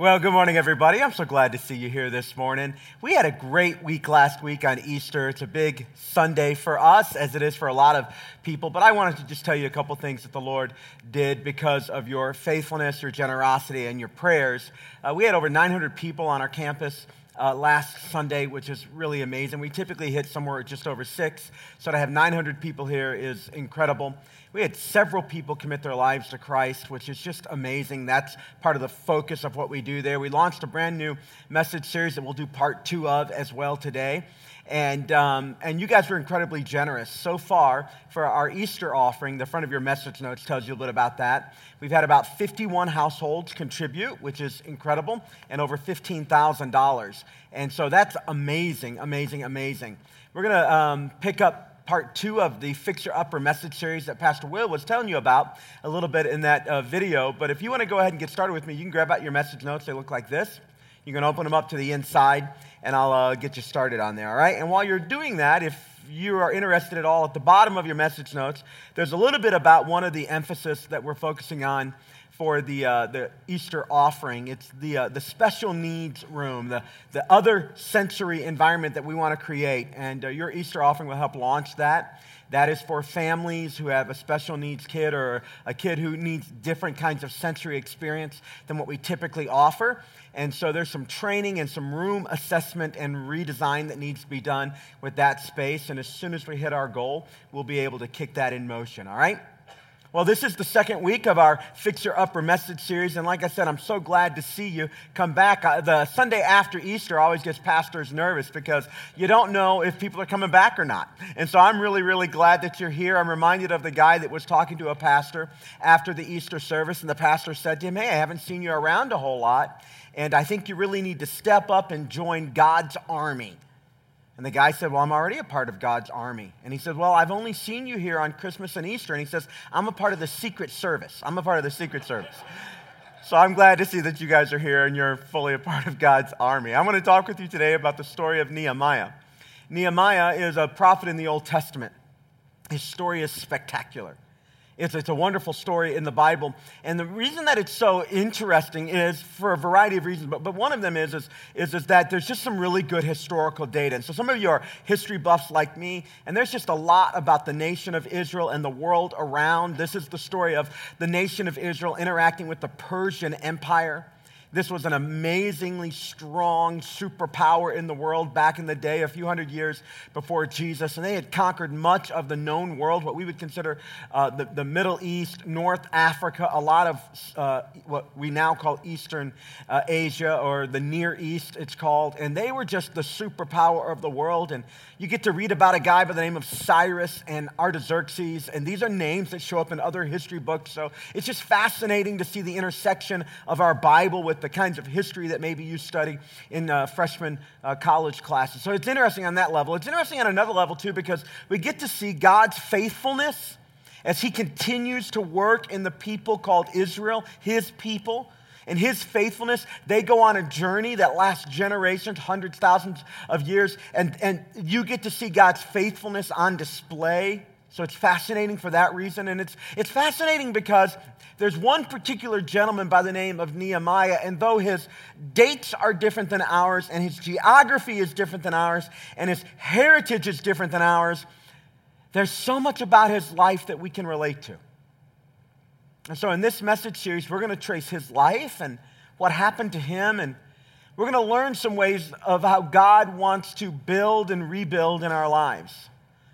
Well, good morning, everybody. I'm so glad to see you here this morning. We had a great week last week on Easter. It's a big Sunday for us, as it is for a lot of people. But I wanted to just tell you a couple things that the Lord did because of your faithfulness, your generosity, and your prayers. Uh, we had over 900 people on our campus. Uh, last Sunday, which is really amazing. We typically hit somewhere just over six, so to have 900 people here is incredible. We had several people commit their lives to Christ, which is just amazing. That's part of the focus of what we do there. We launched a brand new message series that we'll do part two of as well today. And, um, and you guys were incredibly generous. So far, for our Easter offering, the front of your message notes tells you a bit about that. We've had about 51 households contribute, which is incredible, and over $15,000. And so that's amazing, amazing, amazing. We're going to um, pick up part two of the Fixer Upper message series that Pastor Will was telling you about a little bit in that uh, video. But if you want to go ahead and get started with me, you can grab out your message notes. They look like this. You can open them up to the inside, and I'll uh, get you started on there, all right? And while you're doing that, if you are interested at all, at the bottom of your message notes, there's a little bit about one of the emphasis that we're focusing on for the, uh, the Easter offering. It's the, uh, the special needs room, the, the other sensory environment that we want to create. And uh, your Easter offering will help launch that. That is for families who have a special needs kid or a kid who needs different kinds of sensory experience than what we typically offer. And so there's some training and some room assessment and redesign that needs to be done with that space. And as soon as we hit our goal, we'll be able to kick that in motion, all right? Well, this is the second week of our Fixer Upper message series. And like I said, I'm so glad to see you come back. The Sunday after Easter always gets pastors nervous because you don't know if people are coming back or not. And so I'm really, really glad that you're here. I'm reminded of the guy that was talking to a pastor after the Easter service. And the pastor said to him, Hey, I haven't seen you around a whole lot. And I think you really need to step up and join God's army. And the guy said, Well, I'm already a part of God's army. And he said, Well, I've only seen you here on Christmas and Easter. And he says, I'm a part of the Secret Service. I'm a part of the Secret Service. So I'm glad to see that you guys are here and you're fully a part of God's army. I'm going to talk with you today about the story of Nehemiah. Nehemiah is a prophet in the Old Testament. His story is spectacular. It's, it's a wonderful story in the Bible. And the reason that it's so interesting is for a variety of reasons, but, but one of them is, is, is, is that there's just some really good historical data. And so some of you are history buffs like me, and there's just a lot about the nation of Israel and the world around. This is the story of the nation of Israel interacting with the Persian Empire. This was an amazingly strong superpower in the world back in the day, a few hundred years before Jesus. And they had conquered much of the known world, what we would consider uh, the, the, Middle East, North Africa, a lot of uh, what we now call Eastern uh, Asia or the Near East, it's called. And they were just the superpower of the world. And you get to read about a guy by the name of Cyrus and Artaxerxes. And these are names that show up in other history books. So it's just fascinating to see the intersection of our Bible with the kinds of history that maybe you study in uh, freshman uh, college classes. So it's interesting on that level. It's interesting on another level, too, because we get to see God's faithfulness as He continues to work in the people called Israel, His people. And his faithfulness, they go on a journey that lasts generations, hundreds, thousands of years, and, and you get to see God's faithfulness on display so it's fascinating for that reason. And it's, it's fascinating because there's one particular gentleman by the name of Nehemiah, and though his dates are different than ours, and his geography is different than ours, and his heritage is different than ours, there's so much about his life that we can relate to. And so in this message series, we're going to trace his life and what happened to him, and we're going to learn some ways of how God wants to build and rebuild in our lives.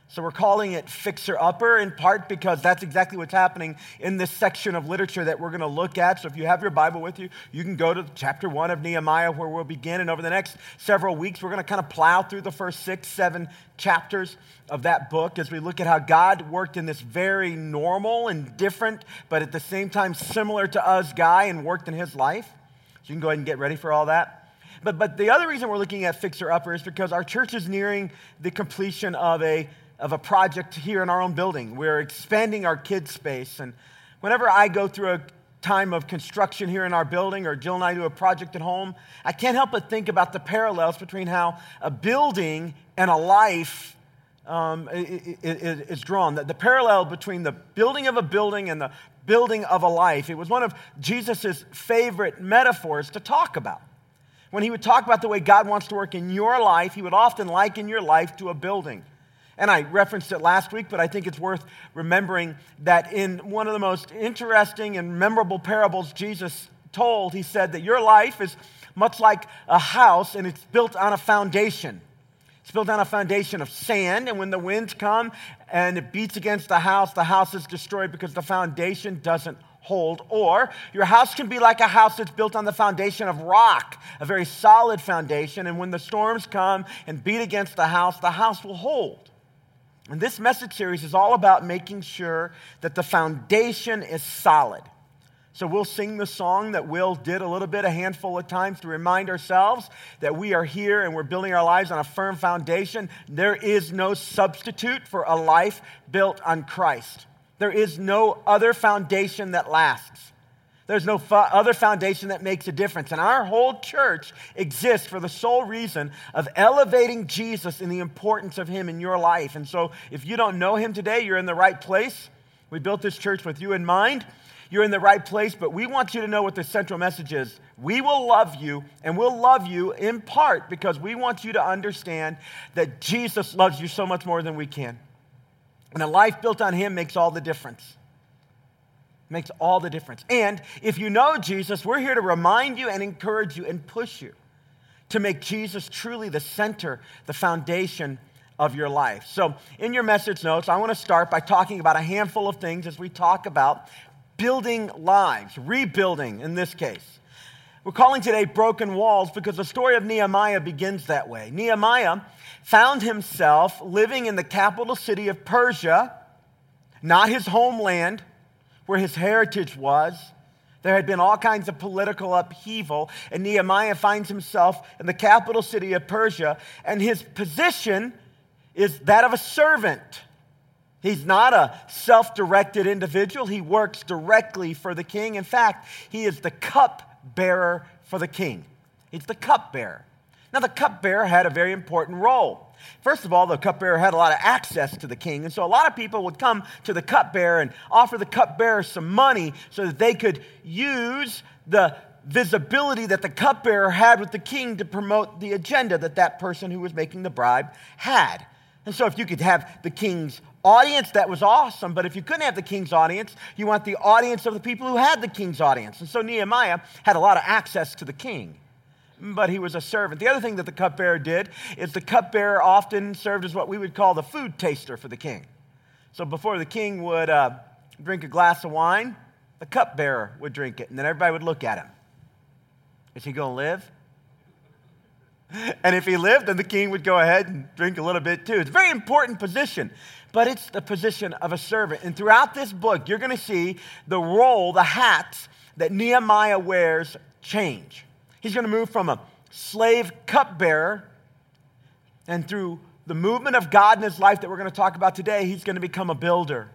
So we're calling it Fixer Upper in part because that's exactly what's happening in this section of literature that we're going to look at. So if you have your Bible with you, you can go to chapter one of Nehemiah where we'll begin. And over the next several weeks, we're going to kind of plow through the first six, seven chapters of that book as we look at how God worked in this very normal and different, but at the same time similar to us guy and worked in his life. So you can go ahead and get ready for all that. But, but the other reason we're looking at Fixer Upper is because our church is nearing the completion of a of a project here in our own building. We're expanding our kids' space. And whenever I go through a time of construction here in our building, or Jill and I do a project at home, I can't help but think about the parallels between how a building and a life um, is drawn. The, parallel between the building of a building and the building of a life. It was one of Jesus' favorite metaphors to talk about. When he would talk about the way God wants to work in your life, he would often liken your life to a building. And I referenced it last week, but I think it's worth remembering that in one of the most interesting and memorable parables Jesus told, he said that your life is much like a house and it's built on a foundation. It's built on a foundation of sand, and when the winds come and it beats against the house, the house is destroyed because the foundation doesn't hold. Or your house can be like a house that's built on the foundation of rock, a very solid foundation, and when the storms come and beat against the house, the house will hold. And this message series is all about making sure that the foundation is solid. So we'll sing the song that Will did a little bit, a handful of times to remind ourselves that we are here and we're building our lives on a firm foundation. There is no substitute for a life built on Christ. There is no other foundation that lasts. There's no fo- other foundation that makes a difference. And our whole church exists for the sole reason of elevating Jesus and the importance of Him in your life. And so if you don't know Him today, you're in the right place. We built this church with you in mind. You're in the right place, but we want you to know what the central message is. We will love you, and we'll love you in part because we want you to understand that Jesus loves you so much more than we can. And a life built on Him makes all the difference. Makes all the difference. And if you know Jesus, we're here to remind you and encourage you and push you to make Jesus truly the center, the foundation of your life. So, in your message notes, I want to start by talking about a handful of things as we talk about building lives, rebuilding in this case. We're calling today Broken Walls because the story of Nehemiah begins that way. Nehemiah found himself living in the capital city of Persia, not his homeland where his heritage was. There had been all kinds of political upheaval, and Nehemiah finds himself in the capital city of Persia, and his position is that of a servant. He's not a self directed individual. He works directly for the king. In fact, he is the cup bearer for the king. He's the cup bearer. Now, the cupbearer had a very important role. First of all, the cupbearer had a lot of access to the king. And so a lot of people would come to the cupbearer and offer the cupbearer some money so that they could use the visibility that the cupbearer had with the king to promote the agenda that that person who was making the bribe had. And so if you could have the king's audience, that was awesome. But if you couldn't have the king's audience, you want the audience of the people who had the king's audience. And so Nehemiah had a lot of access to the king but he was a servant. The other thing that the cupbearer did is the cupbearer often served as what we would call the food taster for the king. So before the king would uh, drink a glass of wine, the cupbearer would drink it, and then everybody would look at him. Is he going to live? And if he lived, then the king would go ahead and drink a little bit too. It's a very important position, but it's the position of a servant. And throughout this book, you're going to see the role, the hats that Nehemiah wears change. He's going to move from a slave cupbearer, and through the movement of God in his life that we're going to talk about today, he's going to become a builder.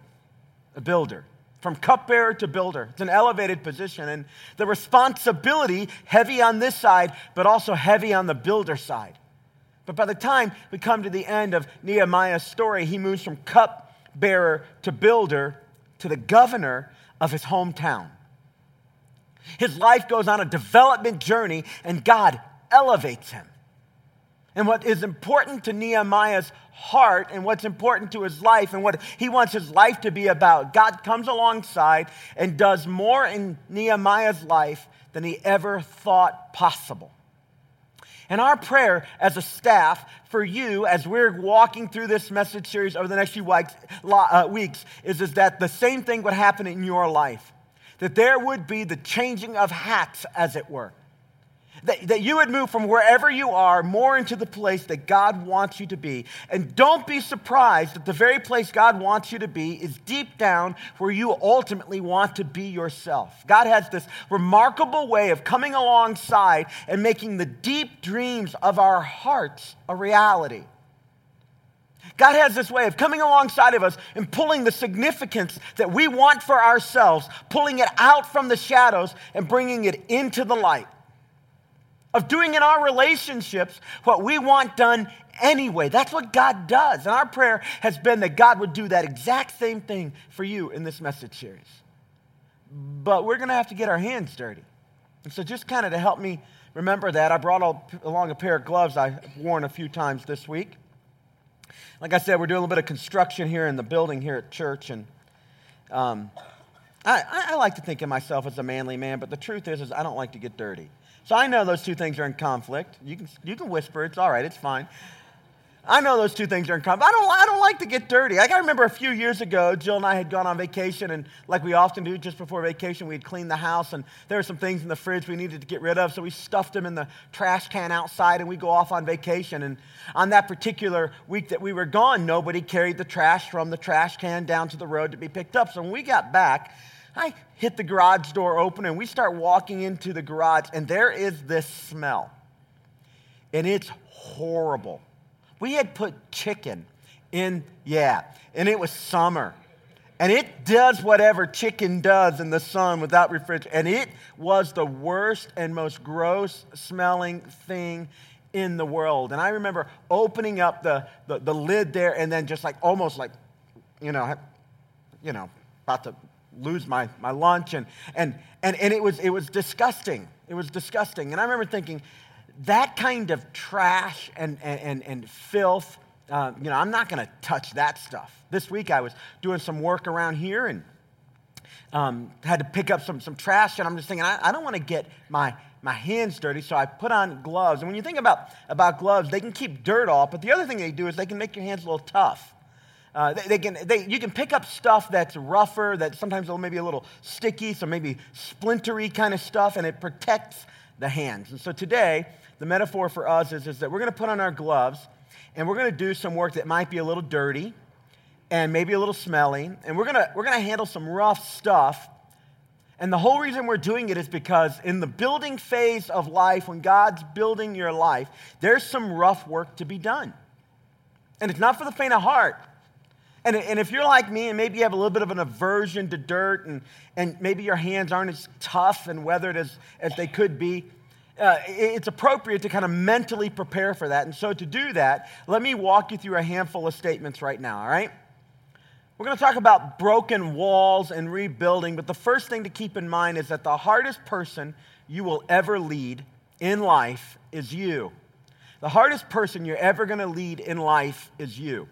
A builder. From cupbearer to builder. It's an elevated position, and the responsibility heavy on this side, but also heavy on the builder side. But by the time we come to the end of Nehemiah's story, he moves from cupbearer to builder to the governor of his hometown. His life goes on a development journey, and God elevates him. And what is important to Nehemiah's heart and what's important to his life and what he wants his life to be about, God comes alongside and does more in Nehemiah's life than he ever thought possible. And our prayer as a staff for you as we're walking through this message series over the next few uh, weeks is, is that the same thing would happen in your life that there would be the changing of hats, as it were. That, that you would move from wherever you are more into the place that God wants you to be. And don't be surprised that the very place God wants you to be is deep down where you ultimately want to be yourself. God has this remarkable way of coming alongside and making the deep dreams of our hearts a reality. God has this way of coming alongside of us and pulling the significance that we want for ourselves, pulling it out from the shadows and bringing it into the light. Of doing in our relationships what we want done anyway. That's what God does. And our prayer has been that God would do that exact same thing for you in this message series. but we're going to have to get our hands dirty. And so, just kind of to help me remember that, I brought along a pair of gloves I've worn a few times this week. Like I said, we're doing a little bit of construction here in the building here at church, and um, I, I, like to think of myself as a manly man, but the truth is, is I don't like to get dirty. So I know those two things are in conflict. You can, you can whisper, it's all right, it's fine. I know those two things are in conflict. I don't, I don't like to get dirty. Like I remember a few years ago, Jill and I had gone on vacation, and like we often do just before vacation, we'd clean the house, and there were some things in the fridge we needed to get rid of, so we stuffed them in the trash can outside, and we go off on vacation. And on that particular week that we were gone, nobody carried the trash from the trash can down to the road to be picked up. So when we got back, I hit the garage door open, and we start walking into the garage, and there is this smell, and it's horrible we had put chicken in, yeah, and it was summer. And it does whatever chicken does in the sun without refrigeration. And it was the worst and most gross smelling thing in the world. And I remember opening up the, the, the lid there and then just like almost like, you know, you know, about to lose my, my lunch. And, and, and, and it, was, it was disgusting. It was disgusting. And I remember thinking, that kind of trash and, and, and filth, uh, you know, I'm not going to touch that stuff. This week I was doing some work around here and um, had to pick up some, some trash, and I'm just thinking, I, I don't want to get my, my hands dirty, so I put on gloves. And when you think about, about gloves, they can keep dirt off, but the other thing they do is they can make your hands a little tough. Uh, they, they, can, they, you can pick up stuff that's rougher, that sometimes maybe a little sticky, so maybe splintery kind of stuff, and it protects the hands. And so today, the metaphor for us is, is that we're going to put on our gloves and we're going to do some work that might be a little dirty and maybe a little smelly. And we're going to, we're going to handle some rough stuff. And the whole reason we're doing it is because in the building phase of life, when God's building your life, there's some rough work to be done. And it's not for the faint of heart. And, and if you're like me and maybe you have a little bit of an aversion to dirt and, and maybe your hands aren't as tough and weathered as, as they could be, uh, it's appropriate to kind of mentally prepare for that. And so, to do that, let me walk you through a handful of statements right now, all right? We're going to talk about broken walls and rebuilding, but the first thing to keep in mind is that the hardest person you will ever lead in life is you. The hardest person you're ever going to lead in life is you.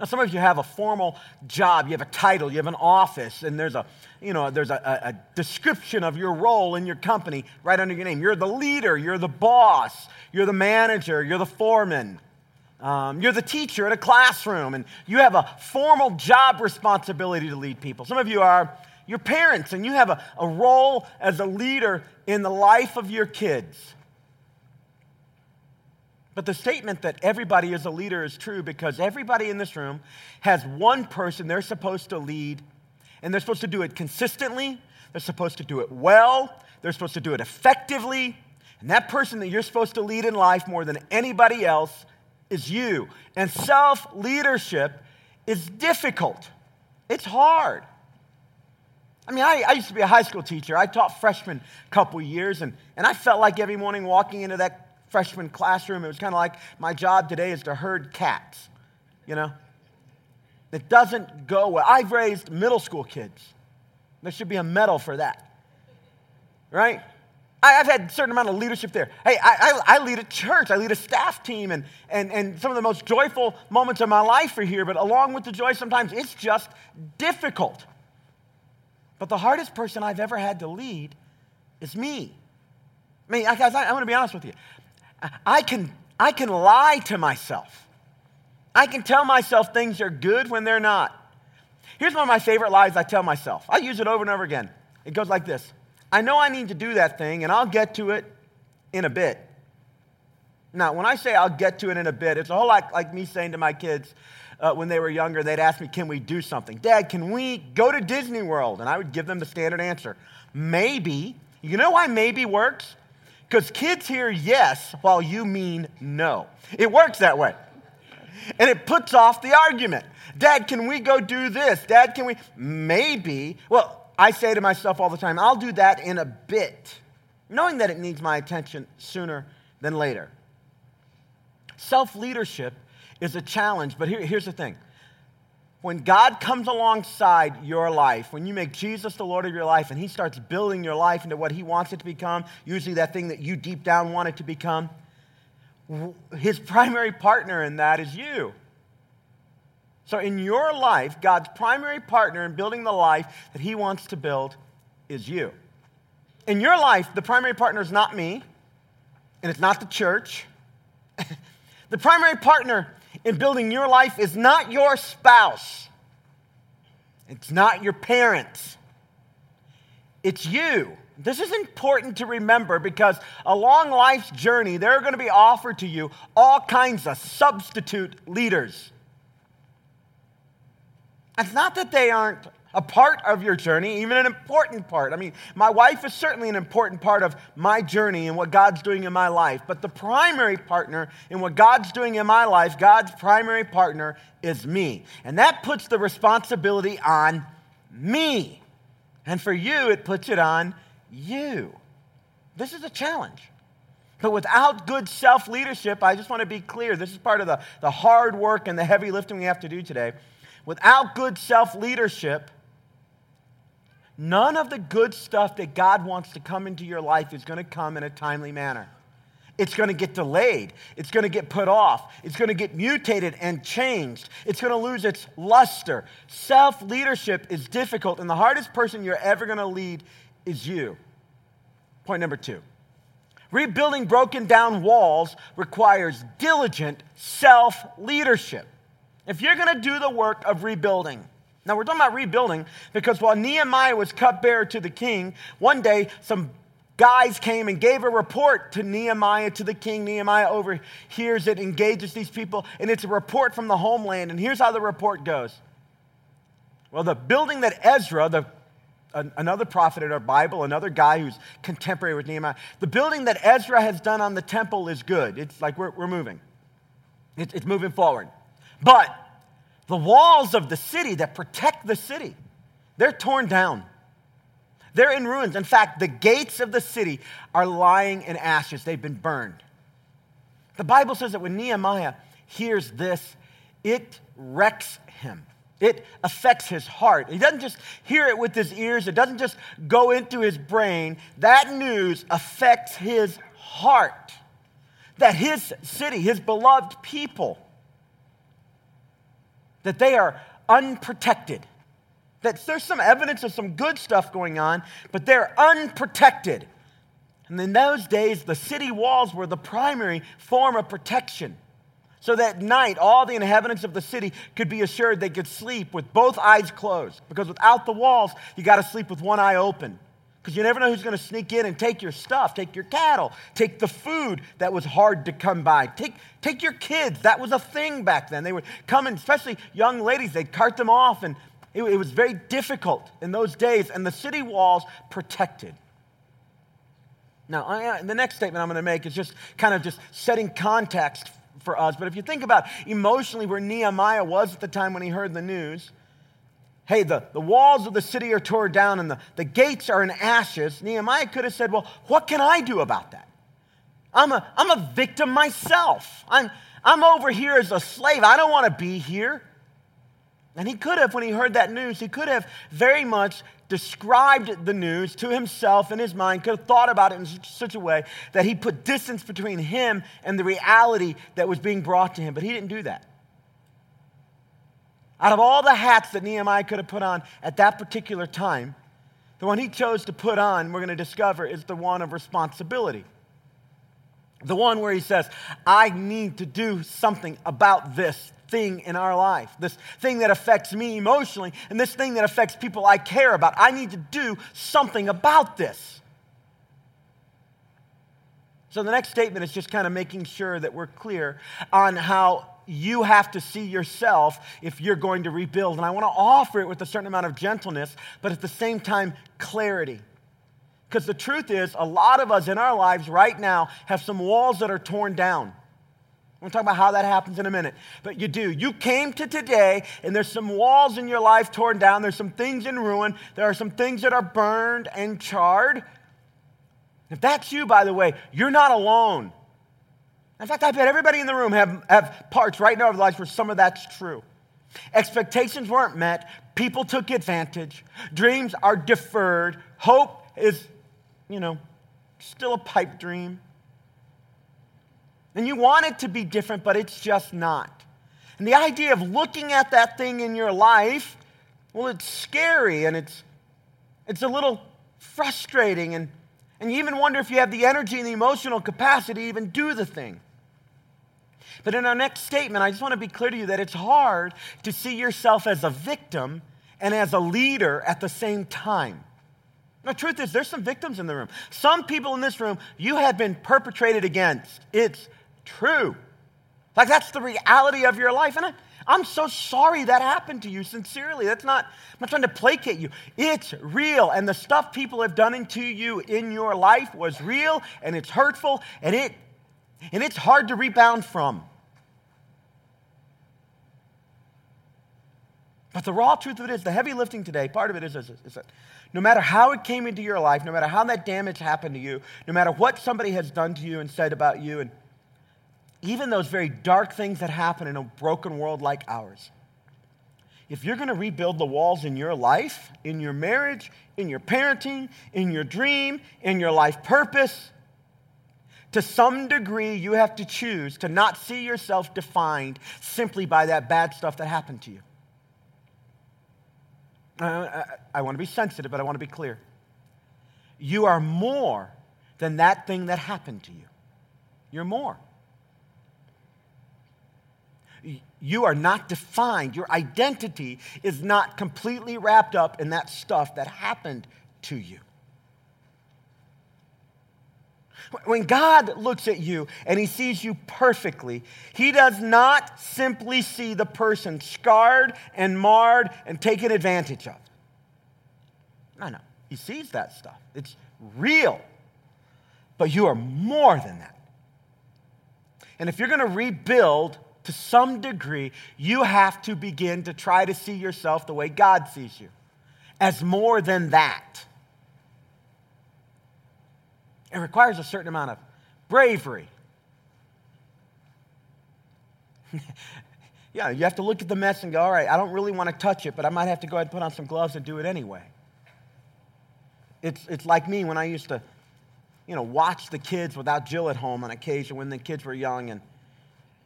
Now, some of you have a formal job, you have a title, you have an office, and there's a, you know, there's a, a, description of your role in your company right under your name. You're the leader, you're the boss, you're the manager, you're the foreman. Um, you're the teacher in a classroom, and you have a formal job responsibility to lead people. Some of you are your parents, and you have a, a role as a leader in the life of your kids. But the statement that everybody is a leader is true because everybody in this room has one person they're supposed to lead, and they're supposed to do it consistently, they're supposed to do it well, they're supposed to do it effectively. And that person that you're supposed to lead in life more than anybody else is you. And self leadership is difficult, it's hard. I mean, I, I, used to be a high school teacher. I taught freshmen a couple years, and, and I felt like every morning walking into that freshman classroom. It was kind of like my job today is to herd cats, you know? It doesn't go well. I've raised middle school kids. There should be a medal for that, right? I've had a certain amount of leadership there. Hey, I, I, I, lead a church, I lead a staff team, and, and, and some of the most joyful moments of my life are here, but along with the joy, sometimes it's just difficult. But the hardest person I've ever had to lead is me. I mean, guys, I, I want to be honest with you. I can, I can lie to myself. I can tell myself things are good when they're not. Here's one of my favorite lies I tell myself. I use it over and over again. It goes like this I know I need to do that thing, and I'll get to it in a bit. Now, when I say I'll get to it in a bit, it's a whole lot like me saying to my kids uh, when they were younger, they'd ask me, Can we do something? Dad, can we go to Disney World? And I would give them the standard answer Maybe. You know why maybe works? Because kids hear yes while you mean no. It works that way. And it puts off the argument. Dad, can we go do this? Dad, can we? Maybe. Well, I say to myself all the time, I'll do that in a bit, knowing that it needs my attention sooner than later. Self leadership is a challenge, but here, here's the thing when God comes alongside your life, when you make Jesus the Lord of your life and He starts building your life into what He wants it to become, usually that thing that you deep down want it to become, His primary partner in that is you. So, in your life, God's primary partner in building the life that He wants to build is you. In your life, the primary partner is not me, and it's not the church. the primary partner in building your life is not your spouse, it's not your parents, it's you. This is important to remember because along life's journey, there are going to be offered to you all kinds of substitute leaders. It's not that they aren't a part of your journey, even an important part. I mean, my wife is certainly an important part of my journey and what God's doing in my life, but the primary partner in what God's doing in my life, God's primary partner is me. And that puts the responsibility on me. And for you, it puts it on you. This is a challenge. But without good self leadership, I just want to be clear this is part of the, the hard work and the heavy lifting we have to do today. Without good self leadership, None of the good stuff that God wants to come into your life is going to come in a timely manner. It's going to get delayed. It's going to get put off. It's going to get mutated and changed. It's going to lose its luster. Self leadership is difficult, and the hardest person you're ever going to lead is you. Point number two rebuilding broken down walls requires diligent self leadership. If you're going to do the work of rebuilding, now, we're talking about rebuilding because while Nehemiah was cupbearer to the king, one day some guys came and gave a report to Nehemiah, to the king. Nehemiah overhears it, engages these people, and it's a report from the homeland. And here's how the report goes Well, the building that Ezra, the another prophet in our Bible, another guy who's contemporary with Nehemiah. The building that Ezra has done on the temple is good. It's like we're, we're moving, it's, it's moving forward. But the walls of the city that protect the city, they're torn down. They're in ruins. In fact, the gates of the city are lying in ashes. They've been burned. The Bible says that when Nehemiah hears this, it wrecks him. It affects his heart. He doesn't just hear it with his ears, it doesn't just go into his brain. That news affects his heart. That his city, his beloved people, that they are unprotected. That there's some evidence of some good stuff going on, but they're unprotected. And in those days, the city walls were the primary form of protection. So that night, all the inhabitants of the city could be assured they could sleep with both eyes closed. Because without the walls, you got to sleep with one eye open because you never know who's going to sneak in and take your stuff, take your cattle, take the food that was hard to come by, take, take your kids. That was a thing back then. They would come in, especially young ladies, they'd cart them off, and it, it was very difficult in those days, and the city walls protected. Now, I, the next statement I'm going to make is just kind of just setting context for us. But if you think about emotionally where Nehemiah was at the time when he heard the news, hey, the, the walls of the city are torn down and the, the gates are in ashes, Nehemiah could have said, well, what can I do about that? I'm a, I'm a victim myself. I'm, I'm over here as a slave. I don't want to be here. And he could have, when he heard that news, he could have very much described the news to himself in his mind, could have thought about it in such a way that he put distance between him and the reality that was being brought to him. But he didn't do that. Out of all the hats that Nehemiah could have put on at that particular time, the one he chose to put on, we're going to discover, is the one of responsibility. The one where he says, I need to do something about this thing in our life, this thing that affects me emotionally, and this thing that affects people I care about. I need to do something about this. So the next statement is just kind of making sure that we're clear on how you have to see yourself if you're going to rebuild. And I want to offer it with a certain amount of gentleness, but at the same time, clarity. Because the truth is, a lot of us in our lives right now have some walls that are torn down. I'm going to talk about how that happens in a minute. But you do. You came to today, and there's some walls in your life torn down. There's some things in ruin. There are some things that are burned and charred. If that's you, by the way, you're not alone. In fact, I bet everybody in the room have, have parts right now of lives where some of that's true. Expectations weren't met. People took advantage. Dreams are deferred. Hope is, you know, still a pipe dream. And you want it to be different, but it's just not. And the idea of looking at that thing in your life, well, it's scary and it's, it's a little frustrating. And, and you even wonder if you have the energy and the emotional capacity to even do the thing. But in our next statement, I just want to be clear to you that it's hard to see yourself as a victim and as a leader at the same time. The truth is, there's some victims in the room. Some people in this room, you have been perpetrated against. It's true. Like that's the reality of your life. And I, I'm so sorry that happened to you, sincerely. That's not, I'm not trying to placate you. It's real. And the stuff people have done to you in your life was real and it's hurtful and, it, and it's hard to rebound from. But the raw truth of it is, the heavy lifting today, part of it is, is, is that no matter how it came into your life, no matter how that damage happened to you, no matter what somebody has done to you and said about you, and even those very dark things that happen in a broken world like ours, if you're going to rebuild the walls in your life, in your marriage, in your parenting, in your dream, in your life purpose, to some degree, you have to choose to not see yourself defined simply by that bad stuff that happened to you. I, I want to be sensitive, but I want to be clear. You are more than that thing that happened to you. You're more. You are not defined. Your identity is not completely wrapped up in that stuff that happened to you. When God looks at you and he sees you perfectly, he does not simply see the person scarred and marred and taken advantage of. No, no. He sees that stuff. It's real. But you are more than that. And if you're going to rebuild to some degree, you have to begin to try to see yourself the way God sees you as more than that. It requires a certain amount of bravery. yeah, you have to look at the mess and go, all right, I don't really want to touch it, but I might have to go ahead and put on some gloves and do it anyway. It's, it's like me when I used to, you know, watch the kids without Jill at home on occasion when the kids were young. And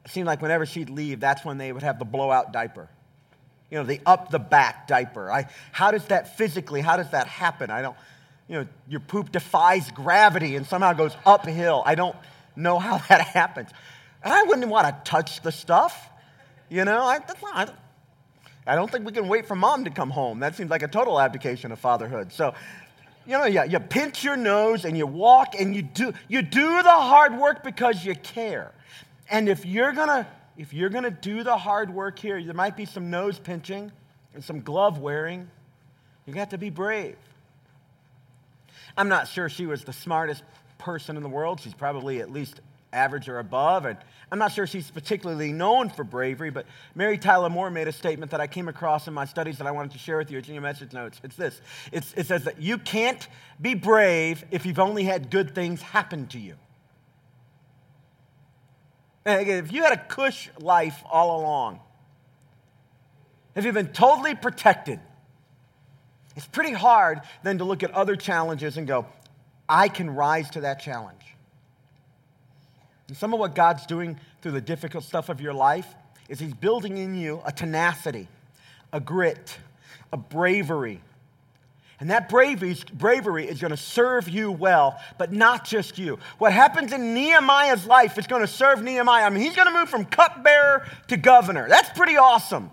it seemed like whenever she'd leave, that's when they would have the blowout diaper. You know, the up the back diaper. I, how does that physically, how does that happen? I don't, you know, your poop defies gravity and somehow goes uphill. I don't know how that happens. And I wouldn't want to touch the stuff. You know, I, I, I don't think we can wait for mom to come home. That seems like a total abdication of fatherhood. So, you know, yeah, you pinch your nose and you walk and you do, you do the hard work because you care. And if you're gonna, if you're gonna do the hard work here, there might be some nose pinching and some glove wearing. You got to be brave. I'm not sure she was the smartest person in the world. She's probably at least average or above. And I'm not sure she's particularly known for bravery, but Mary Tyler Moore made a statement that I came across in my studies that I wanted to share with you. It's in your message notes. It's this it's, it says that you can't be brave if you've only had good things happen to you. If you had a cush life all along, if you've been totally protected, it's pretty hard then to look at other challenges and go, I can rise to that challenge. And some of what God's doing through the difficult stuff of your life is He's building in you a tenacity, a grit, a bravery. And that bravery, bravery is going to serve you well, but not just you. What happens in Nehemiah's life is going to serve Nehemiah. I mean, he's going to move from cupbearer to governor. That's pretty awesome.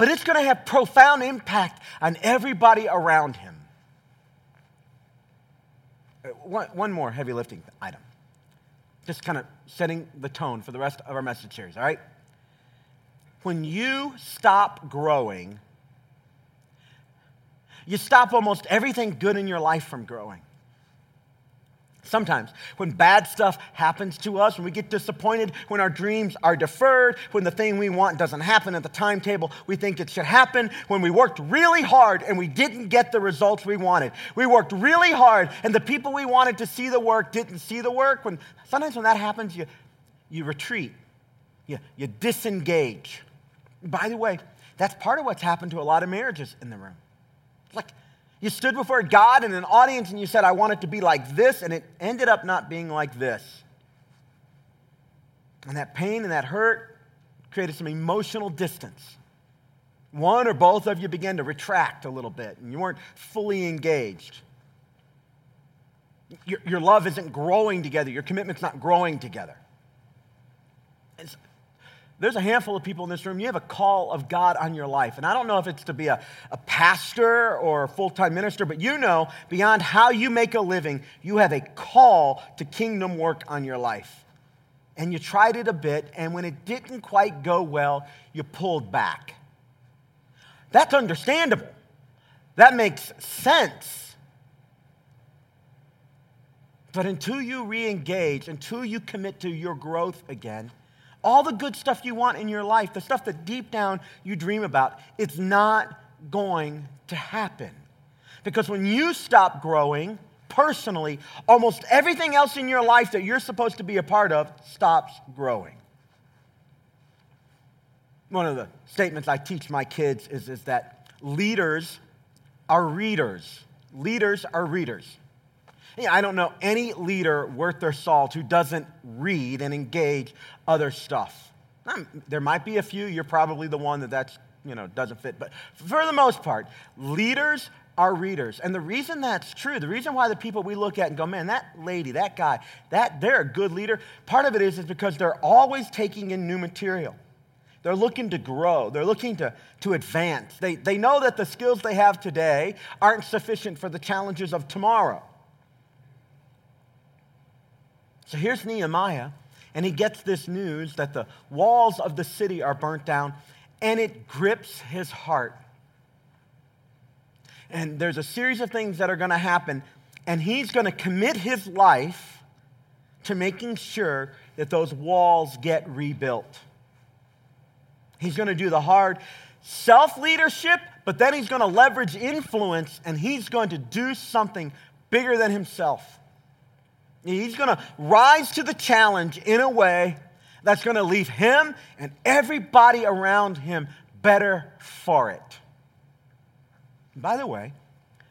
But it's going to have profound impact on everybody around him. Uh, one, one more heavy lifting item just kind of setting the tone for the rest of our message series, all right? When you stop growing, you stop almost everything good in your life from growing. Sometimes, when bad stuff happens to us, when we get disappointed, when our dreams are deferred, when the thing we want doesn't happen at the timetable we think it should happen, when we worked really hard and we didn't get the results we wanted. We worked really hard and the people we wanted to see the work didn't see the work. When, sometimes when that happens, you, you retreat, you, you disengage. By the way, that's part of what's happened to a lot of marriages in the room. Like, you stood before God in an audience and you said, I want it to be like this, and it ended up not being like this. And that pain and that hurt created some emotional distance. One or both of you began to retract a little bit, and you weren't fully engaged. Your, your love isn't growing together, your commitment's not growing together. There's a handful of people in this room, you have a call of God on your life. And I don't know if it's to be a, a pastor or a full time minister, but you know, beyond how you make a living, you have a call to kingdom work on your life. And you tried it a bit, and when it didn't quite go well, you pulled back. That's understandable. That makes sense. But until you re engage, until you commit to your growth again, all the good stuff you want in your life, the stuff that deep down you dream about, it's not going to happen. Because when you stop growing personally, almost everything else in your life that you're supposed to be a part of stops growing. One of the statements I teach my kids is, is that leaders are readers. Leaders are readers. Yeah, I don't know any leader worth their salt who doesn't read and engage other stuff. There might be a few. You're probably the one that that's you know doesn't fit. But for the most part, leaders are readers. And the reason that's true, the reason why the people we look at and go, man, that lady, that guy, that they're a good leader. Part of it is is because they're always taking in new material. They're looking to grow. They're looking to, to advance. They, they know that the skills they have today aren't sufficient for the challenges of tomorrow. So here's Nehemiah, and he gets this news that the walls of the city are burnt down, and it grips his heart. And there's a series of things that are going to happen, and he's going to commit his life to making sure that those walls get rebuilt. He's going to do the hard self leadership, but then he's going to leverage influence and he's going to do something bigger than himself. He's going to rise to the challenge in a way that's going to leave him and everybody around him better for it. By the way,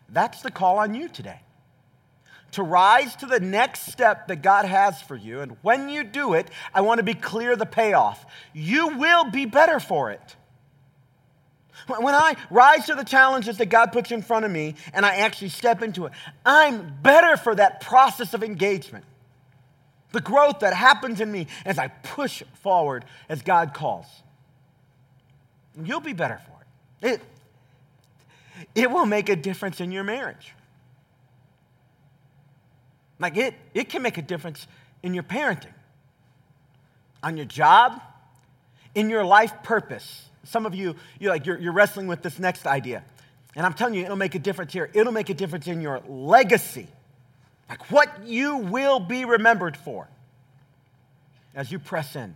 that's the call on you today. To rise to the next step that God has for you. And when you do it, I want to be clear the payoff. You will be better for it. When I rise to the challenges that God puts in front of me and I actually step into it, I'm better for that process of engagement. The growth that happens in me as I push forward as God calls. You'll be better for it. It, it will make a difference in your marriage. Like it, it can make a difference in your parenting, on your job, in your life purpose. Some of you, you're like, you're, you're wrestling with this next idea. And I'm telling you, it'll make a difference here. It'll make a difference in your legacy, like what you will be remembered for as you press in.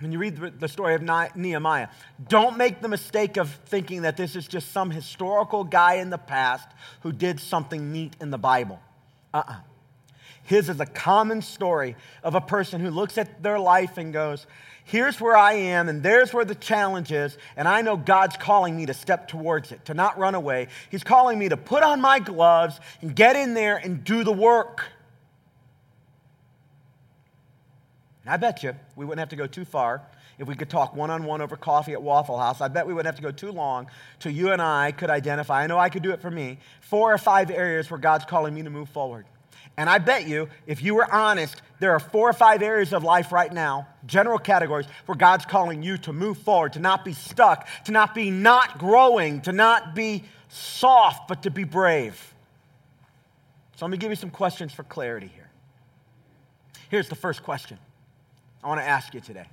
When you read the story of Nehemiah, don't make the mistake of thinking that this is just some historical guy in the past who did something neat in the Bible. Uh uh-uh. uh His is a common story of a person who looks at their life and goes, here's where I am, and there's where the challenge is, and I know God's calling me to step towards it, to not run away. He's calling me to put on my gloves and get in there and do the work. And I bet you we wouldn't have to go too far if we could talk one on one over coffee at Waffle House. I bet we wouldn't have to go too long till you and I could identify, I know I could do it for me, four or five areas where God's calling me to move forward. And I bet you, if you were honest, there are four or five areas of life right now, general categories, where God's calling you to move forward, to not be stuck, to not be not growing, to not be soft, but to be brave. So let me give you some questions for clarity here. Here's the first question I want to ask you today.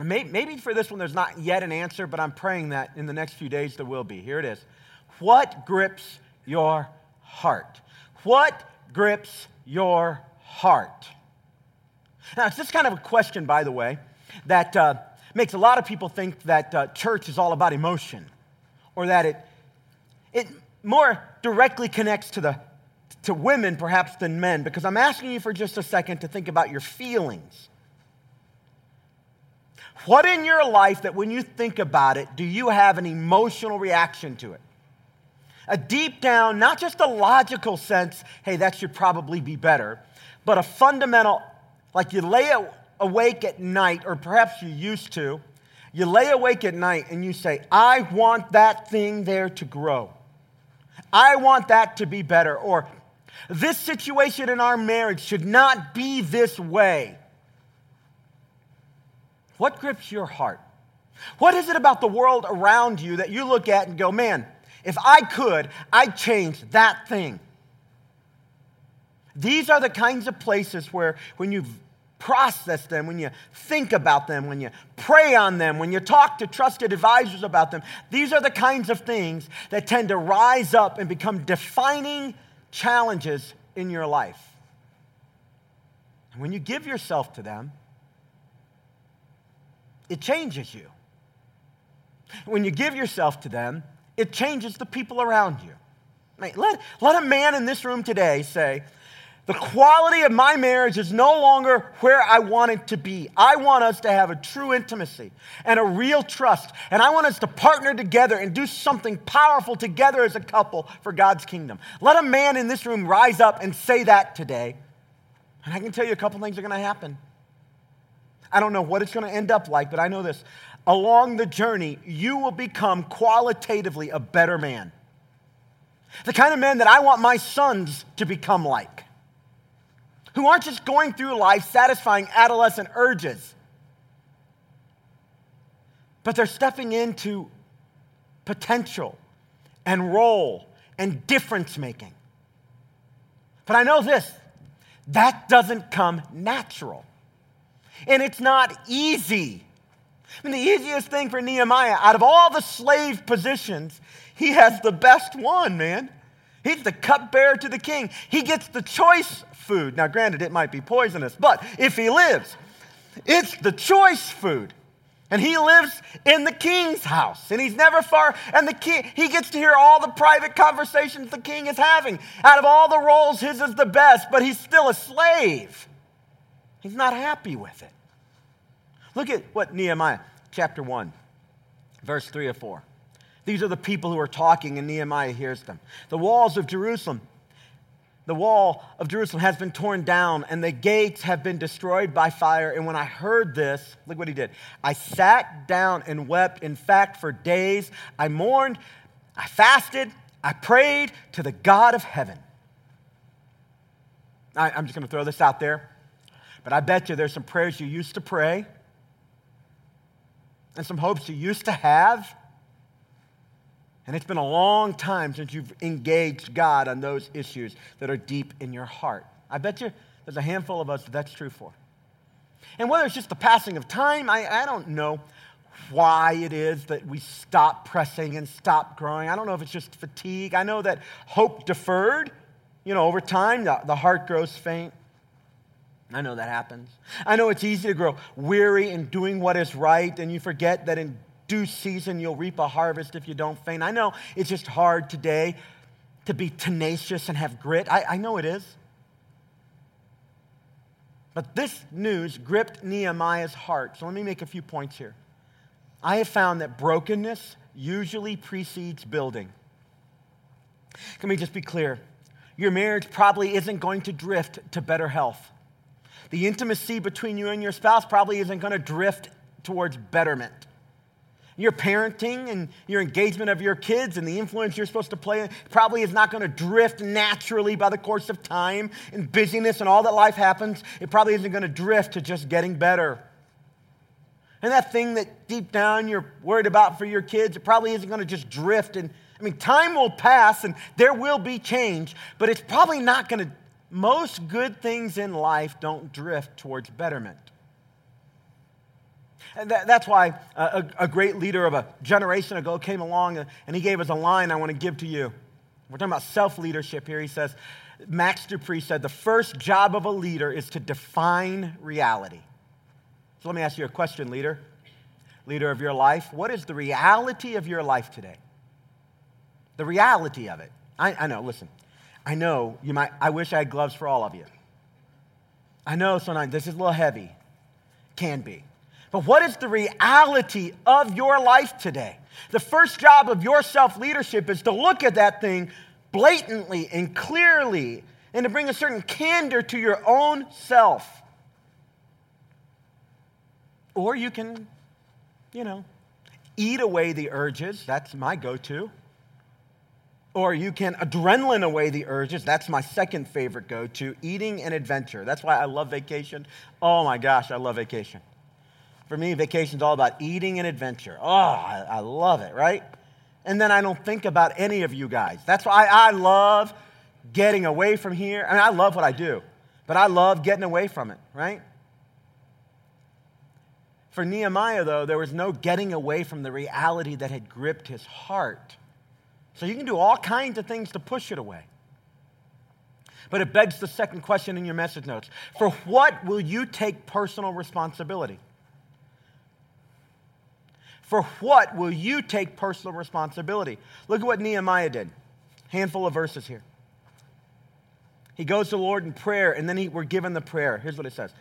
Maybe for this one, there's not yet an answer, but I'm praying that in the next few days there will be. Here it is. What grips your heart? What grips your heart? Now, it's this kind of a question, by the way, that uh, makes a lot of people think that uh, church is all about emotion or that it, it more directly connects to, the, to women perhaps than men because I'm asking you for just a second to think about your feelings. What in your life that when you think about it, do you have an emotional reaction to it? A deep down, not just a logical sense, hey, that should probably be better, but a fundamental, like you lay awake at night, or perhaps you used to, you lay awake at night and you say, I want that thing there to grow. I want that to be better. Or this situation in our marriage should not be this way. What grips your heart? What is it about the world around you that you look at and go, man, if I could, I'd change that thing? These are the kinds of places where, when you process them, when you think about them, when you pray on them, when you talk to trusted advisors about them, these are the kinds of things that tend to rise up and become defining challenges in your life. And when you give yourself to them, it changes you. When you give yourself to them, it changes the people around you. Let, let a man in this room today say, the quality of my marriage is no longer where I want it to be. I want us to have a true intimacy and a real trust. And I want us to partner together and do something powerful together as a couple for God's kingdom. Let a man in this room rise up and say that today. And I can tell you a couple things are going to happen. I don't know what it's going to end up like, but I know this. Along the journey, you will become qualitatively a better man. The kind of man that I want my sons to become like who aren't just going through life satisfying adolescent urges, but they're stepping into potential and role and difference making. But I know this that doesn't come natural. And it's not easy. I mean, the easiest thing for Nehemiah, out of all the slave positions, he has the best one, man. He's the cupbearer to the king. He gets the choice food. Now, granted, it might be poisonous, but if he lives, it's the choice food. And he lives in the king's house, and he's never far. And the king, he gets to hear all the private conversations the king is having. Out of all the roles, his is the best, but he's still a slave. He's not happy with it. Look at what Nehemiah chapter 1, verse 3 or 4. These are the people who are talking, and Nehemiah hears them. The walls of Jerusalem the wall of Jerusalem has been torn down and the gates have been destroyed by fire. And when I heard this, look what he did. I sat down and wept. In fact, for days I mourned, I fasted, I prayed to the God of heaven. I, am just going to throw this out there, but I bet you there's some prayers you used to pray and some hopes you used to have and it's been a long time since you've engaged God on those issues that are deep in your heart. I bet you there's a handful of us that that's true for. And whether it's just the passing of time, I, I don't know why it is that we stop pressing and stop growing. I don't know if it's just fatigue. I know that hope deferred, you know, over time, the, the heart grows faint. I know that happens. I know it's easy to grow weary in doing what is right, and you forget that in due season, you'll reap a harvest if you don't faint. I know it's just hard today to be tenacious and have grit. I, I know it is. But this news gripped Nehemiah's heart. So let me make a few points here. I have found that brokenness usually precedes building. Let me just be clear. Your marriage probably isn't going to drift to better health. The intimacy between you and your spouse probably isn't going to drift towards betterment your parenting and your engagement of your kids and the influence you're supposed to play probably is not going to drift naturally by the course of time and busyness and all that life happens. It probably isn't going to drift to just getting better. And that thing that deep down you're worried about for your kids, it probably isn't going to just drift. And I mean, time will pass and there will be change, but it's probably not going to. Most good things in life don't drift towards betterment. And that, that's why a, a, great leader of a generation ago came along and he gave us a line I want to give to you. We're talking about self leadership here. He says, Max De Pree said, the first job of a leader is to define reality. So let me ask you a question, leader. Leader of your life, what is the reality of your life today? The reality of it. I, I know, listen, I know you might, I wish I had gloves for all of you. I know sometimes this is a little heavy, can be. But what is the reality of your life today? The first job of your self leadership is to look at that thing blatantly and clearly and to bring a certain candor to your own self. Or you can, you know, eat away the urges. That's my go to. Or you can adrenaline away the urges. That's my second favorite go to eating and adventure. That's why I love vacation. Oh my gosh, I love vacation. For me, vacation's all about eating and adventure. Oh, I, I love it, right? And then I don't think about any of you guys. That's why I, I love getting away from here. I mean, I love what I do, but I love getting away from it, right? For Nehemiah, though, there was no getting away from the reality that had gripped his heart. So you can do all kinds of things to push it away. But it begs the second question in your message notes For what will you take personal responsibility? For what will you take personal responsibility? Look at what Nehemiah did. Handful of verses here. He goes to the Lord in prayer, and then he, we're given the prayer. Here's what it says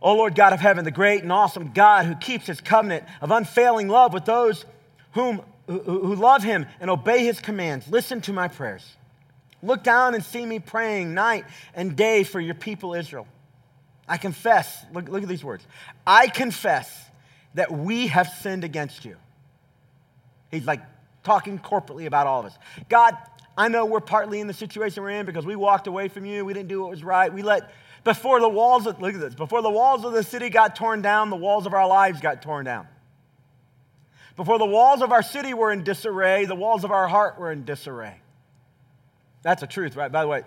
O Lord God of heaven, the great and awesome God who keeps his covenant of unfailing love with those whom, who, love him and obey his commands, listen to my prayers. Look down and see me praying night and day for your people Israel. I confess, look, look at these words. I confess that we have sinned against you. He's like talking corporately about all of us. God, I know we're partly in the situation we're in because we walked away from you. We didn't do what was right. We let, before the walls of, look at this, before the walls of the city got torn down, the walls of our lives got torn down. Before the walls of our city were in disarray, the walls of our heart were in disarray. That's a truth, right? By the way,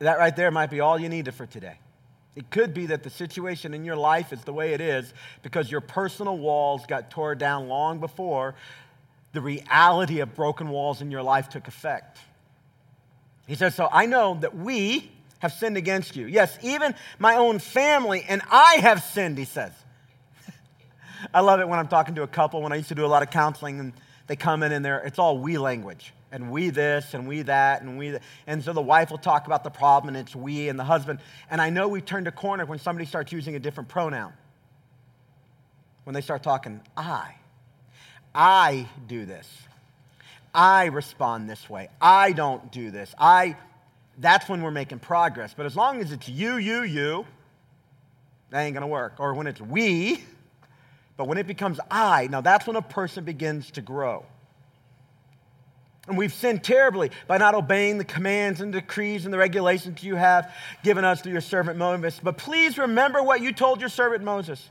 that right there might be all you needed for today. It could be that the situation in your life is the way it is because your personal walls got torn down long before the reality of broken walls in your life took effect. He says, So I know that we have sinned against you. Yes, even my own family and I have sinned, he says. I love it when I'm talking to a couple, when I used to do a lot of counseling, and they come in and they're, it's all we language and we this and we that and we and so the wife will talk about the problem and it's we and the husband and i know we've turned a corner when somebody starts using a different pronoun. When they start talking i i do this i respond this way i don't do this i that's when we're making progress but as long as it's you you you that ain't gonna work or when it's we but when it becomes i now that's when a person begins to grow and we've sinned terribly by not obeying the commands and decrees and the regulations you have given us through your servant Moses. But please remember what you told your servant Moses.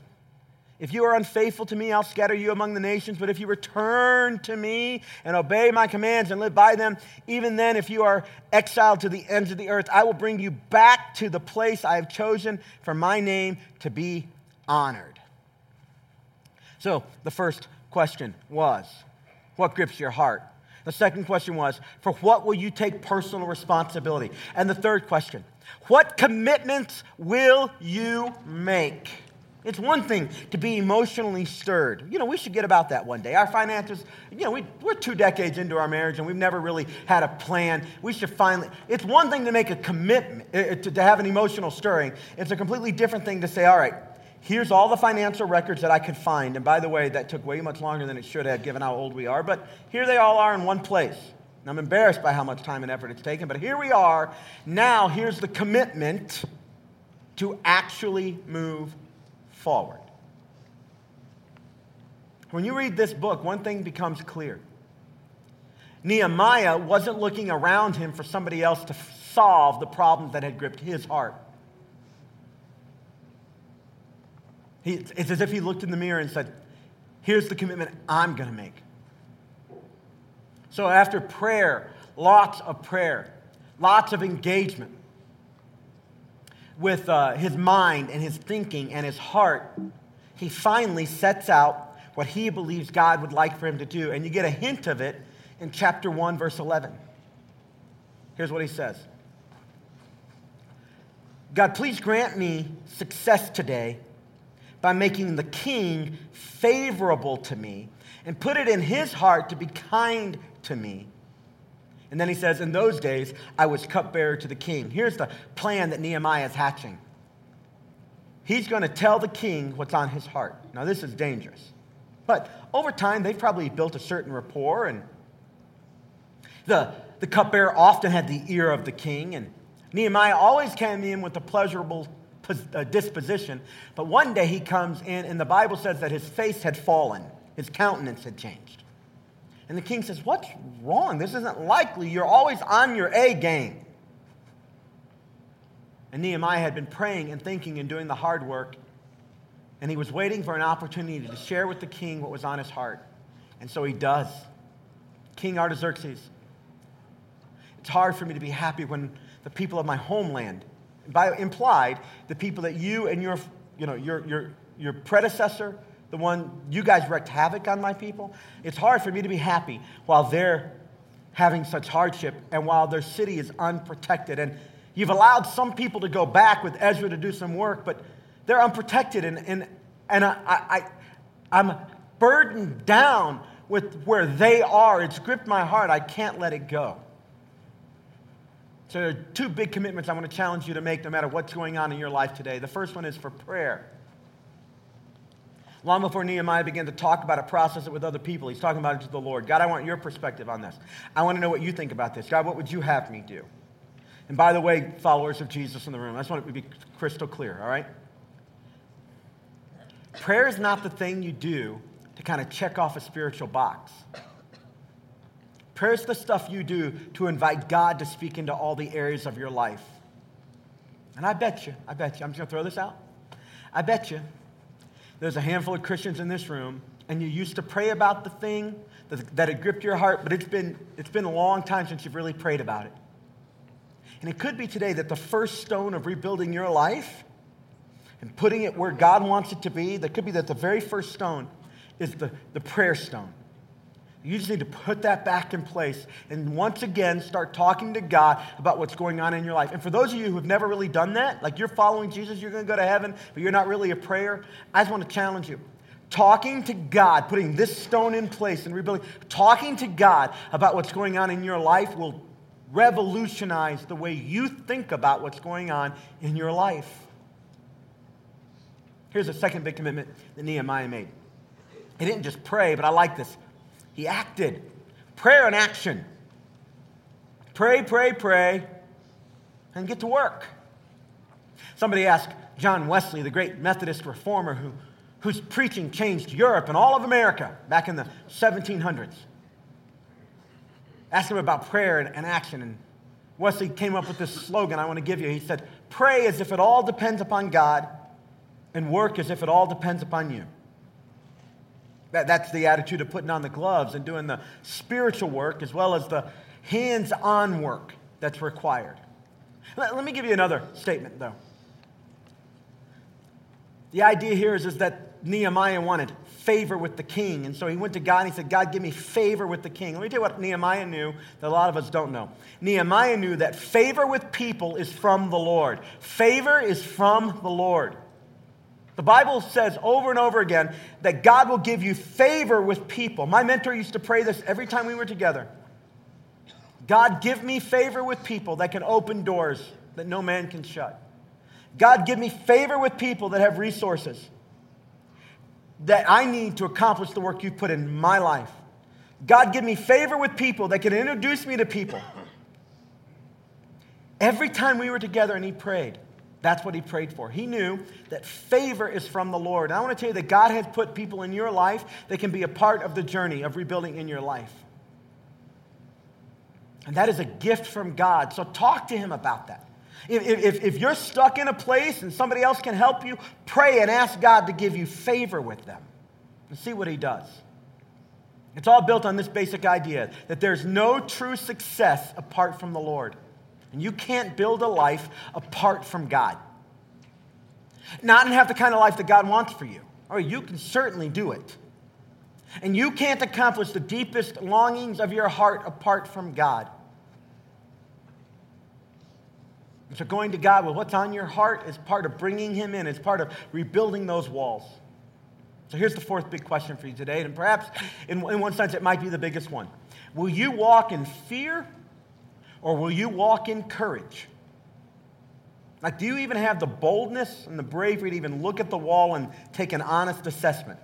If you are unfaithful to me, I'll scatter you among the nations. But if you return to me and obey my commands and live by them, even then, if you are exiled to the ends of the earth, I will bring you back to the place I have chosen for my name to be honored. So, the first question was what grips your heart? The second question was, for what will you take personal responsibility? And the third question, what commitments will you make? It's one thing to be emotionally stirred. You know, we should get about that one day. Our finances, you know, we, are two decades into our marriage and we've never really had a plan. We should finally, it's one thing to make a commitment, uh, to, to have an emotional stirring. It's a completely different thing to say, all right, here's all the financial records that I could find. And by the way, that took way much longer than it should have given how old we are, but here they all are in one place. And I'm embarrassed by how much time and effort it's taken, but here we are. Now, here's the commitment to actually move forward. When you read this book, one thing becomes clear. Nehemiah wasn't looking around him for somebody else to solve the problems that had gripped his heart. He, it's as if he looked in the mirror and said, Here's the commitment I'm going to make. So after prayer, lots of prayer, lots of engagement with uh, his mind and his thinking and his heart, he finally sets out what he believes God would like for him to do. And you get a hint of it in chapter 1, verse 11. Here's what he says God, please grant me success today by making the king favorable to me and put it in his heart to be kind to me. And then he says, In those days, I was cupbearer to the king. Here's the plan that Nehemiah is hatching he's going to tell the king what's on his heart. Now, this is dangerous. But over time, they've probably built a certain rapport, and the, the cupbearer often had the ear of the king, and Nehemiah always came in with a pleasurable Uh, disposition. But one day he comes in, and the Bible says that his face had fallen, his countenance had changed. And the king says, What's wrong? This isn't likely. You're always on your A game. And Nehemiah had been praying and thinking and doing the hard work. And he was waiting for an opportunity to share with the king what was on his heart. And so he does. King Artaxerxes, it's hard for me to be happy when the people of my homeland, by implied, the people that you and your, you know, your, your, your predecessor, the one you guys wreaked havoc on my people, it's hard for me to be happy while they're having such hardship and while their city is unprotected. And You've allowed some people to go back with Ezra to do some work, but they're unprotected. And, and, and I, I, I'm burdened down with where they are. It's gripped my heart. I can't let it go. So, two big commitments I want to challenge you to make no matter what's going on in your life today. The first one is for prayer. Long before Nehemiah began to talk about it, process it with other people, he's talking about it to the Lord. God, I want your perspective on this. I want to know what you think about this. God, what would you have me do? And by the way, followers of Jesus in the room, I just want it to be crystal clear, all right? Prayer is not the thing you do to kind of check off a spiritual box. Prayer is the stuff you do to invite God to speak into all the areas of your life. And I bet you, I bet you, I'm just to throw this out. I bet you there's a handful of Christians in this room, and you used to pray about the thing that, that had gripped your heart, but it's been, it's been a long time since you've really prayed about it. And it could be today that the first stone of rebuilding your life and putting it where God wants it to be, that could be that the very first stone is the, the prayer stone. You just need to put that back in place and once again start talking to God about what's going on in your life. And for those of you who have never really done that, like you're following Jesus, you're going to go to heaven, but you're not really a prayer, I just want to challenge you. Talking to God, putting this stone in place and rebuilding, talking to God about what's going on in your life will revolutionize the way you think about what's going on in your life. Here's a second big commitment that Nehemiah made. He didn't just pray, but I like this. He acted. Prayer and action. Pray, pray, pray, and get to work. Somebody asked John Wesley, the great Methodist reformer who, whose preaching changed Europe and all of America back in the 1700s. Asked him about prayer and, and action. And Wesley came up with this slogan I want to give you. He said, Pray as if it all depends upon God, and work as if it all depends upon you. That, that's the attitude of putting on the gloves and doing the spiritual work as well as the hands on work that's required. Let, let, me give you another statement, though. The idea here is, is that Nehemiah wanted favor with the king. And so he went to God and he said, God, give me favor with the king. Let me tell you what Nehemiah knew that a lot of us don't know. Nehemiah knew that favor with people is from the Lord. Favor is from the Lord. The Bible says over and over again that God will give you favor with people. My mentor used to pray this every time we were together. God, give me favor with people that can open doors that no man can shut. God, give me favor with people that have resources that I need to accomplish the work you've put in my life. God, give me favor with people that can introduce me to people. Every time we were together and he prayed, that's what he prayed for. He knew that favor is from the Lord. And I want to tell you that God has put people in your life that can be a part of the journey of rebuilding in your life. And that is a gift from God. So talk to him about that. If, if, if you're stuck in a place and somebody else can help you, pray and ask God to give you favor with them and see what He does. It's all built on this basic idea that there's no true success apart from the Lord. And you can't build a life apart from God. Not and have the kind of life that God wants for you. Or you can certainly do it. And you can't accomplish the deepest longings of your heart apart from God. So, going to God with what's on your heart is part of bringing Him in, it's part of rebuilding those walls. So, here's the fourth big question for you today, and perhaps in, in one sense it might be the biggest one. Will you walk in fear or will you walk in courage? Like, do you even have the boldness and the bravery to even look at the wall and take an honest assessment?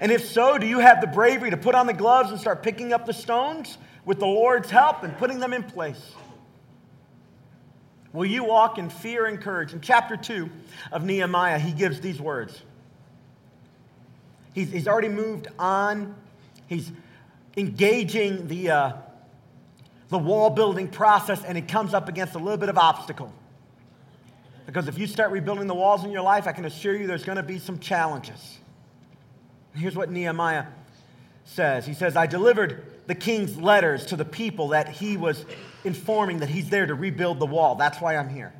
And if so, do you have the bravery to put on the gloves and start picking up the stones with the Lord's help and putting them in place? Will you walk in fear and courage? In chapter 2 of Nehemiah, he gives these words. He's, he's already moved on. He's engaging the, uh, the wall building process, and it comes up against a little bit of obstacle. Because if you start rebuilding the walls in your life, I can assure you there's going to be some challenges. Here's what Nehemiah says He says, I delivered the king's letters to the people that he was informing that he's there to rebuild the wall. That's why I'm here.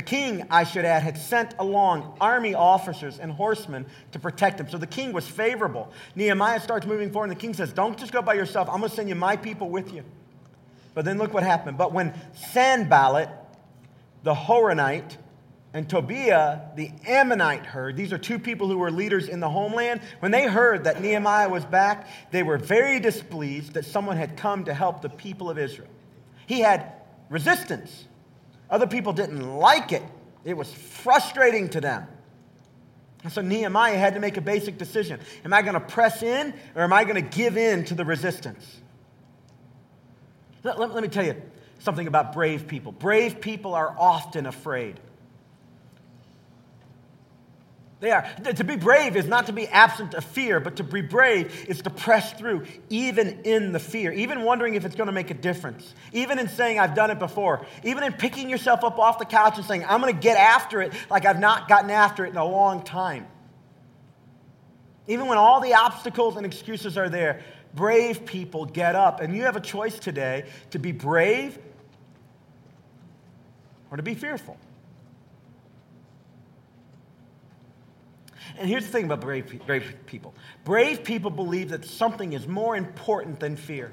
The king, I should add, had sent along army officers and horsemen to protect him. So the king was favorable. Nehemiah starts moving forward, and the king says, Don't just go by yourself. I'm going to send you my people with you. But then look what happened. But when Sanballat, the Horonite, and Tobiah, the Ammonite, heard, these are two people who were leaders in the homeland. When they heard that Nehemiah was back, they were very displeased that someone had come to help the people of Israel. He had resistance. Other people didn't like it, it was frustrating to them. And so Nehemiah had to make a basic decision Am I going to press in or am I going to give in to the resistance? Let, let, let me tell you something about brave people. Brave people are often afraid. They are. To be brave is not to be absent of fear, but to be brave is to press through, even in the fear, even wondering if it's going to make a difference, even in saying, I've done it before, even in picking yourself up off the couch and saying, I'm going to get after it like I've not gotten after it in a long time. Even when all the obstacles and excuses are there, brave people get up. And you have a choice today to be brave or to be fearful. And here's the thing about brave, brave people brave people believe that something is more important than fear.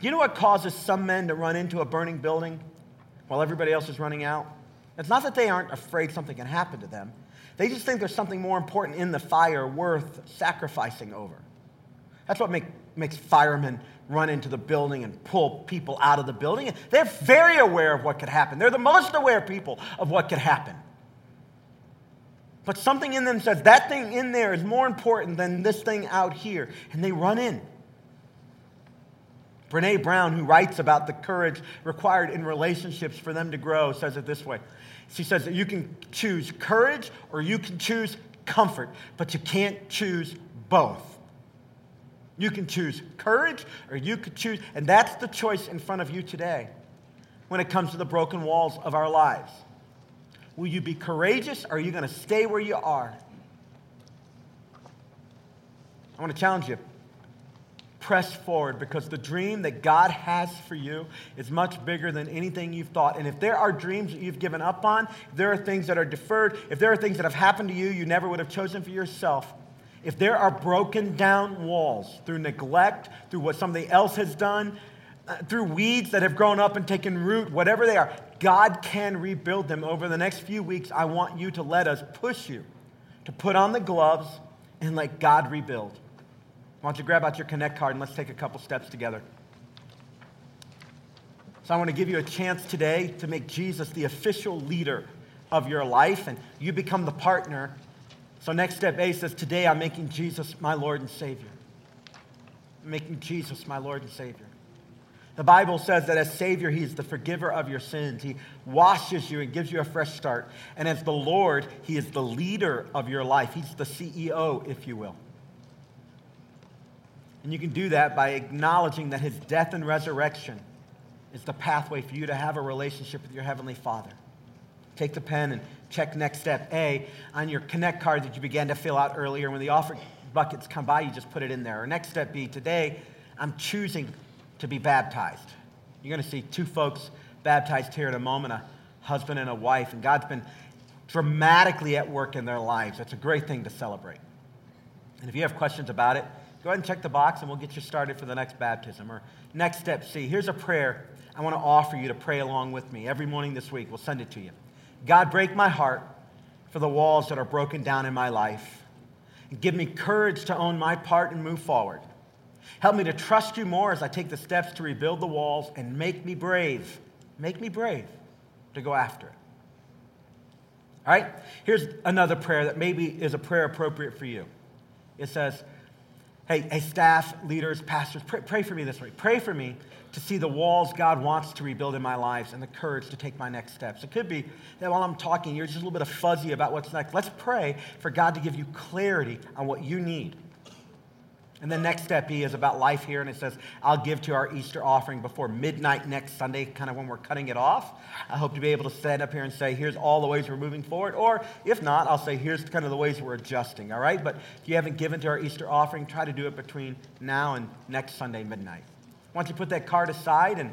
You know what causes some men to run into a burning building while everybody else is running out? It's not that they aren't afraid something can happen to them. They just think there's something more important in the fire worth sacrificing over. That's what make, makes firemen run into the building and pull people out of the building. They're very aware of what could happen. They're the most aware people of what could happen. But something in them says that thing in there is more important than this thing out here. And they run in. Brene Brown, who writes about the courage required in relationships for them to grow, says it this way. She says that you can choose courage or you can choose comfort, but you can't choose both. You can choose courage or you could choose, and that's the choice in front of you today when it comes to the broken walls of our lives. Will you be courageous or are you going to stay where you are? I want to challenge you. Press forward because the dream that God has for you is much bigger than anything you've thought. And if there are dreams that you've given up on, there are things that are deferred, if there are things that have happened to you you never would have chosen for yourself, if there are broken down walls through neglect, through what somebody else has done, uh, through weeds that have grown up and taken root, whatever they are, God can rebuild them. Over the next few weeks, I want you to let us push you to put on the gloves and let God rebuild. Why don't you grab out your Connect card and let's take a couple steps together. So, I want to give you a chance today to make Jesus the official leader of your life, and you become the partner. So, next step A says, Today I'm making Jesus my Lord and Savior. I'm making Jesus my Lord and Savior. The Bible says that as Savior, He is the forgiver of your sins. He washes you and gives you a fresh start. And as the Lord, He is the leader of your life. He's the CEO, if you will. And you can do that by acknowledging that His death and resurrection is the pathway for you to have a relationship with your Heavenly Father. Take the pen and check next step A on your Connect card that you began to fill out earlier. When the offering buckets come by, you just put it in there. Or next step B, today I'm choosing to be baptized. You're going to see two folks baptized here in a moment a husband and a wife, and God's been dramatically at work in their lives. That's a great thing to celebrate. And if you have questions about it, go ahead and check the box and we'll get you started for the next baptism. Or next step C, here's a prayer I want to offer you to pray along with me every morning this week. We'll send it to you. God, break my heart for the walls that are broken down in my life. And give me courage to own my part and move forward. Help me to trust you more as I take the steps to rebuild the walls and make me brave Make me brave to go after it. All right? Here's another prayer that maybe is a prayer appropriate for you. It says, Hey, hey staff, leaders, pastors, pray, pray for me this week. Pray for me to see the walls God wants to rebuild in my lives and the courage to take my next steps. It could be that while I'm talking, you're just a little bit of fuzzy about what's next. Let's pray for God to give you clarity on what you need. And the next step E is about life here, and it says, I'll give to our Easter offering before midnight next Sunday, kind of when we're cutting it off. I hope to be able to stand up here and say, here's all the ways we're moving forward. Or if not, I'll say, here's kind of the ways we're adjusting, all right? But if you haven't given to our Easter offering, try to do it between now and next Sunday, midnight. Once you put that card aside, and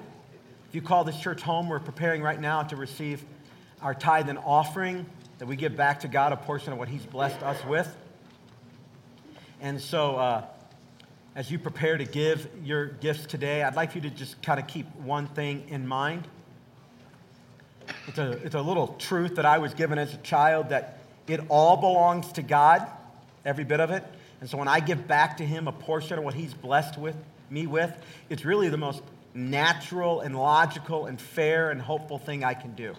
if you call this church home, we're preparing right now to receive our tithe and offering that we give back to God, a portion of what He's blessed us with. And so, uh, as you prepare to give your gifts today, I'd like you to just kind of keep one thing in mind. It's a, it's a little truth that I was given as a child that it all belongs to God, every bit of it. And so when I give back to Him a portion of what He's blessed with me with, it's really the most natural and logical and fair and hopeful thing I can do.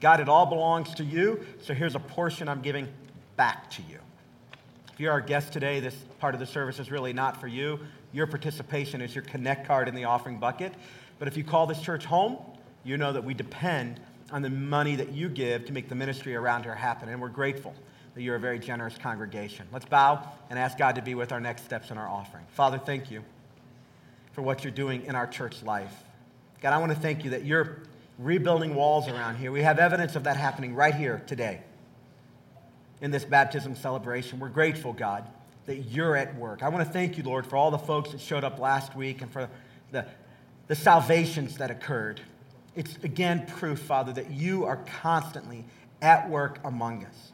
God, it all belongs to you, so here's a portion I'm giving back to you. If you're our guest today, this part of the service is really not for you. Your participation is your connect card in the offering bucket. But if you call this church home, you know that we depend on the money that you give to make the ministry around here happen. And we're grateful that you're a very generous congregation. Let's bow and ask God to be with our next steps in our offering. Father, thank you for what you're doing in our church life. God, I want to thank you that you're rebuilding walls around here. We have evidence of that happening right here today in this baptism celebration. We're grateful, God, that you're at work. I want to thank you, Lord, for all the folks that showed up last week and for the, the salvations that occurred. It's again proof, Father, that you are constantly at work among us.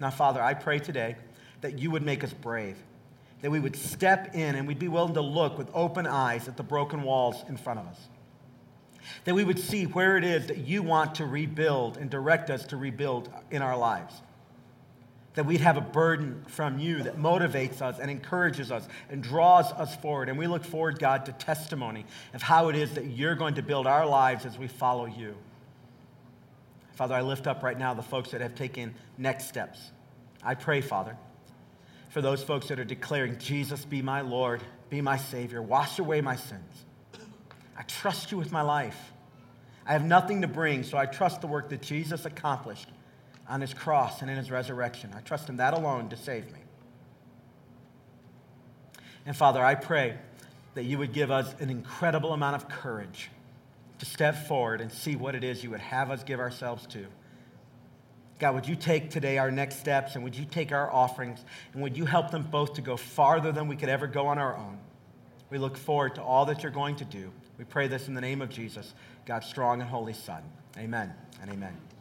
Now, Father, I pray today that you would make us brave, that we would step in and we'd be willing to look with open eyes at the broken walls in front of us. That we would see where it is that you want to rebuild and direct us to rebuild in our lives that we'd have a burden from you that motivates us and encourages us and draws us forward. And we look forward, God, to testimony of how it is that you're going to build our lives as we follow you. Father, I lift up right now the folks that have taken next steps. I pray, Father, for those folks that are declaring, Jesus, be my Lord, be my Savior, wash away my sins. I trust you with my life. I have nothing to bring, so I trust the work that Jesus accomplished on his cross and in his resurrection. I trust in that alone to save me. And Father, I pray that you would give us an incredible amount of courage to step forward and see what it is you would have us give ourselves to. God, would you take today our next steps and would you take our offerings and would you help them both to go farther than we could ever go on our own? We look forward to all that you're going to do. We pray this in the name of Jesus, God's strong and holy Son. Amen and amen.